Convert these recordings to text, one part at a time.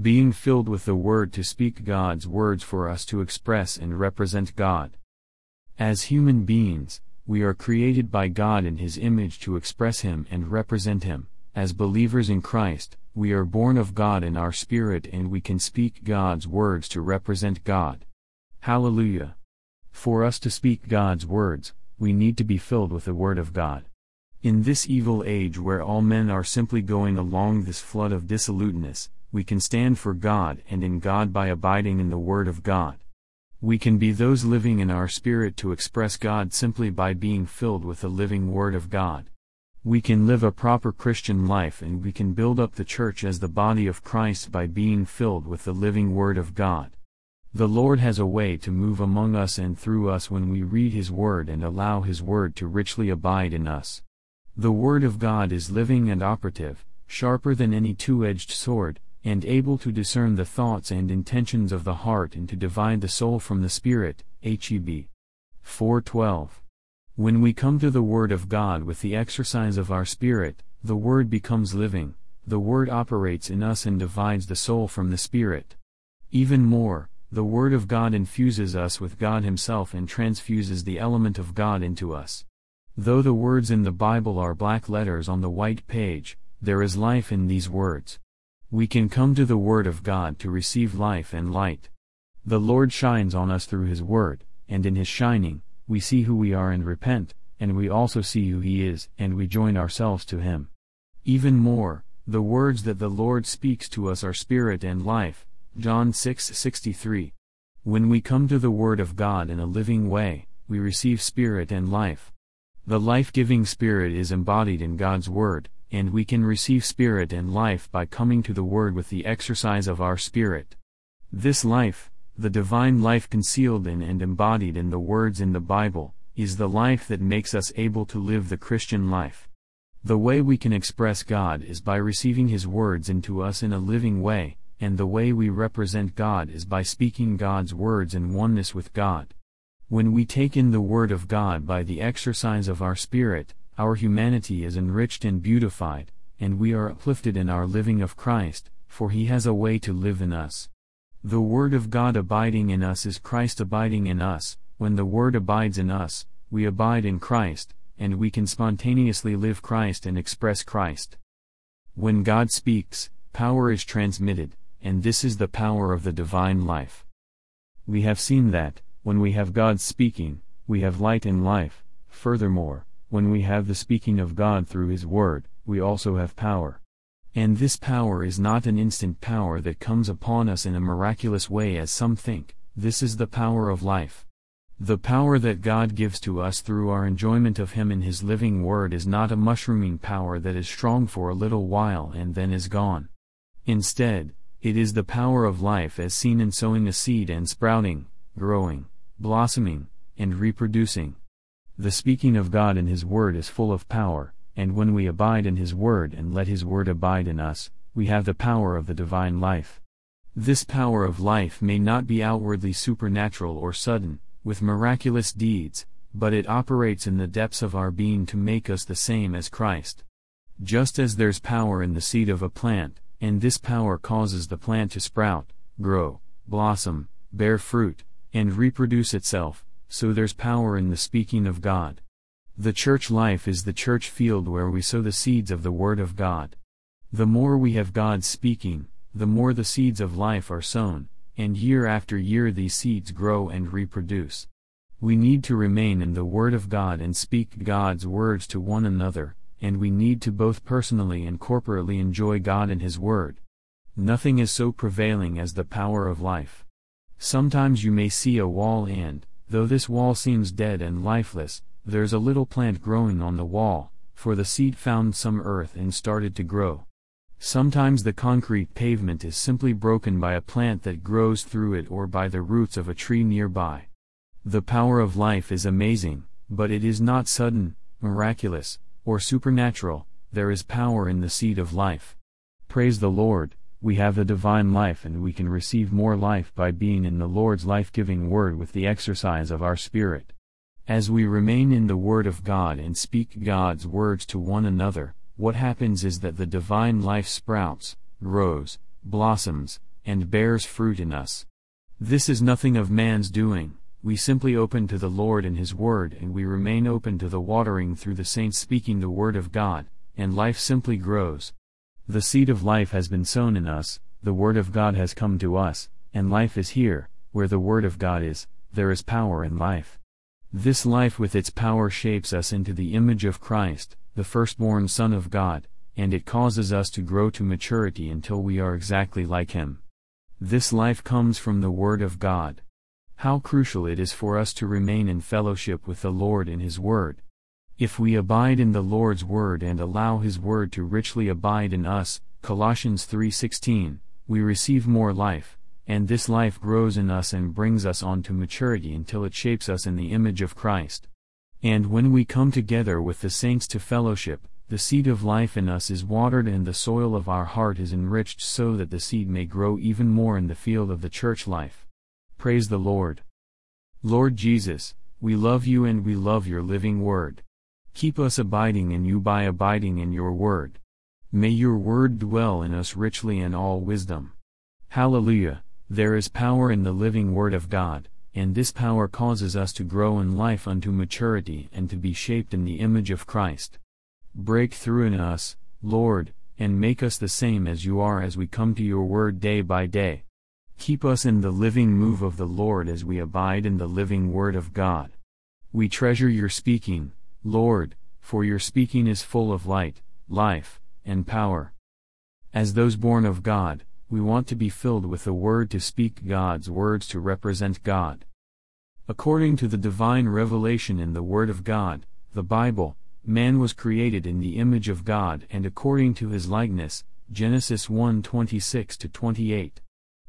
being filled with the Word to speak God's words for us to express and represent God. As human beings, we are created by God in His image to express Him and represent Him. As believers in Christ, we are born of God in our spirit and we can speak God's words to represent God. Hallelujah! For us to speak God's words, we need to be filled with the Word of God. In this evil age where all men are simply going along this flood of dissoluteness, we can stand for God and in God by abiding in the Word of God. We can be those living in our spirit to express God simply by being filled with the living Word of God. We can live a proper Christian life and we can build up the church as the body of Christ by being filled with the living Word of God. The Lord has a way to move among us and through us when we read His Word and allow His Word to richly abide in us. The Word of God is living and operative, sharper than any two-edged sword, and able to discern the thoughts and intentions of the heart and to divide the soul from the spirit. Heb. 412. When we come to the Word of God with the exercise of our spirit, the Word becomes living, the Word operates in us and divides the soul from the spirit. Even more, the Word of God infuses us with God Himself and transfuses the element of God into us. Though the words in the Bible are black letters on the white page, there is life in these words. We can come to the Word of God to receive life and light. The Lord shines on us through His Word, and in His shining, we see who we are and repent, and we also see who He is, and we join ourselves to Him. Even more, the words that the Lord speaks to us are spirit and life. John 6:63. When we come to the Word of God in a living way, we receive spirit and life. The life-giving Spirit is embodied in God's Word, and we can receive Spirit and life by coming to the Word with the exercise of our Spirit. This life, the divine life concealed in and embodied in the words in the Bible, is the life that makes us able to live the Christian life. The way we can express God is by receiving His words into us in a living way, and the way we represent God is by speaking God's words in oneness with God. When we take in the Word of God by the exercise of our spirit, our humanity is enriched and beautified, and we are uplifted in our living of Christ, for He has a way to live in us. The Word of God abiding in us is Christ abiding in us, when the Word abides in us, we abide in Christ, and we can spontaneously live Christ and express Christ. When God speaks, power is transmitted, and this is the power of the divine life. We have seen that, when we have God speaking, we have light and life. Furthermore, when we have the speaking of God through His Word, we also have power. And this power is not an instant power that comes upon us in a miraculous way as some think, this is the power of life. The power that God gives to us through our enjoyment of Him in His living Word is not a mushrooming power that is strong for a little while and then is gone. Instead, it is the power of life as seen in sowing a seed and sprouting, growing, blossoming, and reproducing. The speaking of God in His Word is full of power, and when we abide in His Word and let His Word abide in us, we have the power of the divine life. This power of life may not be outwardly supernatural or sudden, with miraculous deeds, but it operates in the depths of our being to make us the same as Christ. Just as there's power in the seed of a plant, and this power causes the plant to sprout, grow, blossom, bear fruit, and reproduce itself, so there's power in the speaking of God. The church life is the church field where we sow the seeds of the Word of God. The more we have God speaking, the more the seeds of life are sown, and year after year these seeds grow and reproduce. We need to remain in the Word of God and speak God's words to one another, and we need to both personally and corporately enjoy God and His Word. Nothing is so prevailing as the power of life. Sometimes you may see a wall and, though this wall seems dead and lifeless, there's a little plant growing on the wall, for the seed found some earth and started to grow. Sometimes the concrete pavement is simply broken by a plant that grows through it or by the roots of a tree nearby. The power of life is amazing, but it is not sudden, miraculous, or supernatural, there is power in the seed of life. Praise the Lord, we have the divine life and we can receive more life by being in the Lord's life-giving word with the exercise of our spirit. As we remain in the word of God and speak God's words to one another, what happens is that the divine life sprouts, grows, blossoms, and bears fruit in us. This is nothing of man's doing, we simply open to the Lord and His Word and we remain open to the watering through the saints speaking the Word of God, and life simply grows. The seed of life has been sown in us, the Word of God has come to us, and life is here, where the Word of God is, there is power in life. This life with its power shapes us into the image of Christ, the firstborn Son of God, and it causes us to grow to maturity until we are exactly like Him. This life comes from the Word of God. How crucial it is for us to remain in fellowship with the Lord in His Word. If we abide in the Lord's Word and allow His Word to richly abide in us, Colossians 3:16, we receive more life, and this life grows in us and brings us on to maturity until it shapes us in the image of Christ. And when we come together with the saints to fellowship, the seed of life in us is watered and the soil of our heart is enriched so that the seed may grow even more in the field of the church life. Praise the Lord. Lord Jesus, we love you and we love your living word. Keep us abiding in you by abiding in your word. May your word dwell in us richly in all wisdom. Hallelujah, there is power in the living word of God, and this power causes us to grow in life unto maturity and to be shaped in the image of Christ. Break through in us, Lord, and make us the same as you are as we come to your word day by day. Keep us in the living move of the Lord as we abide in the living Word of God. We treasure your speaking, Lord, for your speaking is full of light, life, and power. As those born of God, we want to be filled with the Word to speak God's words to represent God. According to the divine revelation in the Word of God, the Bible, man was created in the image of God and according to his likeness, Genesis 1 26 28.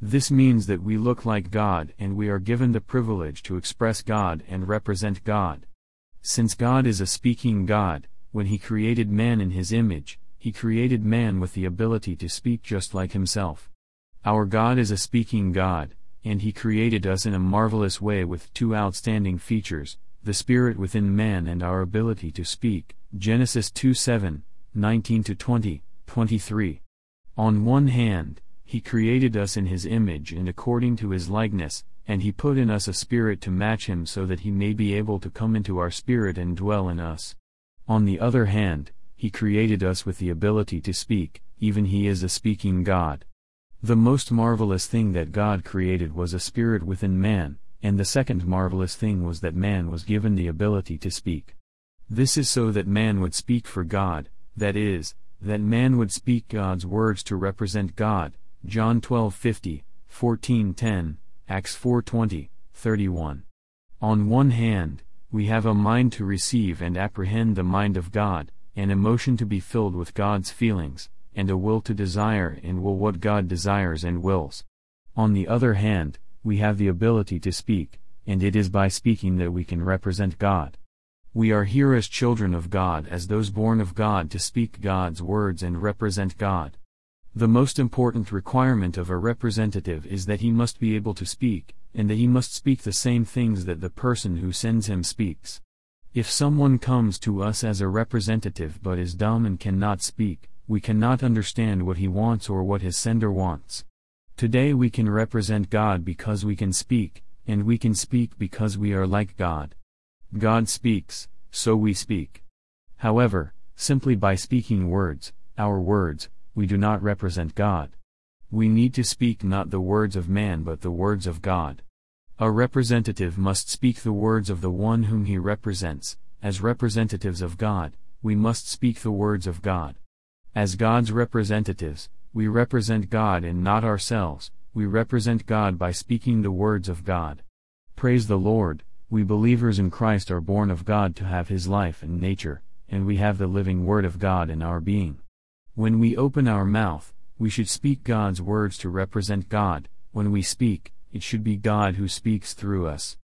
This means that we look like God and we are given the privilege to express God and represent God. Since God is a speaking God, when He created man in His image, He created man with the ability to speak just like Himself. Our God is a speaking God, and He created us in a marvelous way with two outstanding features the Spirit within man and our ability to speak. Genesis 2 7, 19 20, 23. On one hand, he created us in His image and according to His likeness, and He put in us a spirit to match Him so that He may be able to come into our spirit and dwell in us. On the other hand, He created us with the ability to speak, even He is a speaking God. The most marvelous thing that God created was a spirit within man, and the second marvelous thing was that man was given the ability to speak. This is so that man would speak for God, that is, that man would speak God's words to represent God, John 12:50, 14:10, Acts 4:20, 31. On one hand, we have a mind to receive and apprehend the mind of God, an emotion to be filled with God's feelings, and a will to desire and will what God desires and wills. On the other hand, we have the ability to speak, and it is by speaking that we can represent God. We are here as children of God as those born of God to speak God's words and represent God. The most important requirement of a representative is that he must be able to speak, and that he must speak the same things that the person who sends him speaks. If someone comes to us as a representative but is dumb and cannot speak, we cannot understand what he wants or what his sender wants. Today we can represent God because we can speak, and we can speak because we are like God. God speaks, so we speak. However, simply by speaking words, our words, we do not represent God. We need to speak not the words of man but the words of God. A representative must speak the words of the one whom he represents, as representatives of God, we must speak the words of God. As God's representatives, we represent God and not ourselves, we represent God by speaking the words of God. Praise the Lord, we believers in Christ are born of God to have His life and nature, and we have the living Word of God in our being. When we open our mouth, we should speak God's words to represent God, when we speak, it should be God who speaks through us.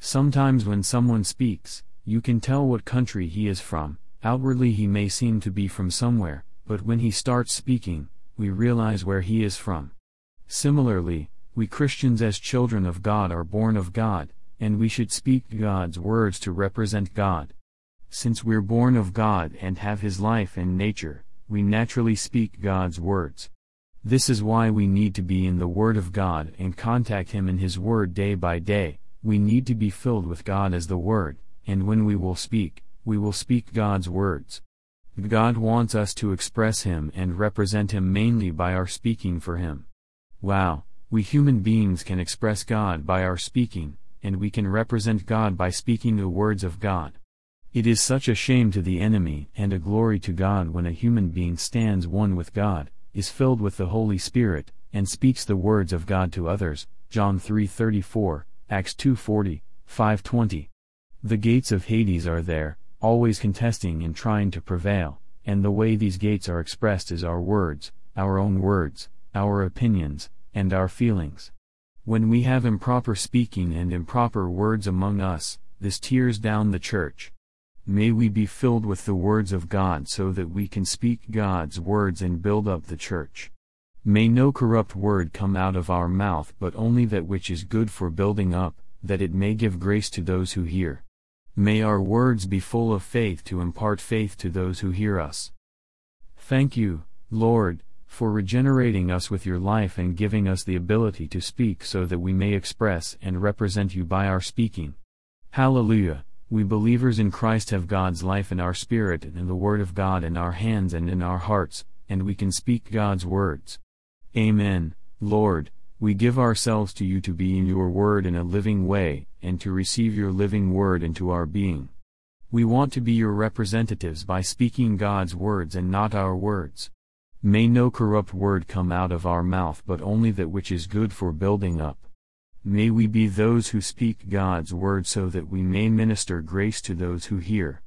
Sometimes when someone speaks, you can tell what country he is from, outwardly he may seem to be from somewhere, but when he starts speaking, we realize where he is from. Similarly, we Christians as children of God are born of God, and we should speak God's words to represent God. Since we're born of God and have His life and nature, we naturally speak God's words. This is why we need to be in the Word of God and contact Him in His Word day by day. We need to be filled with God as the Word, and when we will speak, we will speak God's words. God wants us to express Him and represent Him mainly by our speaking for Him. Wow, we human beings can express God by our speaking, and we can represent God by speaking the words of God. It is such a shame to the enemy and a glory to God when a human being stands one with God, is filled with the Holy Spirit, and speaks the words of God to others. John 3:34, Acts 2:40, 5:20. The gates of Hades are there, always contesting and trying to prevail, and the way these gates are expressed is our words, our own words, our opinions, and our feelings. When we have improper speaking and improper words among us, this tears down the church. May we be filled with the words of God so that we can speak God's words and build up the church. May no corrupt word come out of our mouth but only that which is good for building up, that it may give grace to those who hear. May our words be full of faith to impart faith to those who hear us. Thank you, Lord, for regenerating us with your life and giving us the ability to speak so that we may express and represent you by our speaking. Hallelujah. We believers in Christ have God's life in our spirit and the Word of God in our hands and in our hearts, and we can speak God's words. Amen, Lord, we give ourselves to you to be in your Word in a living way, and to receive your living Word into our being. We want to be your representatives by speaking God's words and not our words. May no corrupt word come out of our mouth but only that which is good for building up. May we be those who speak God's word so that we may minister grace to those who hear.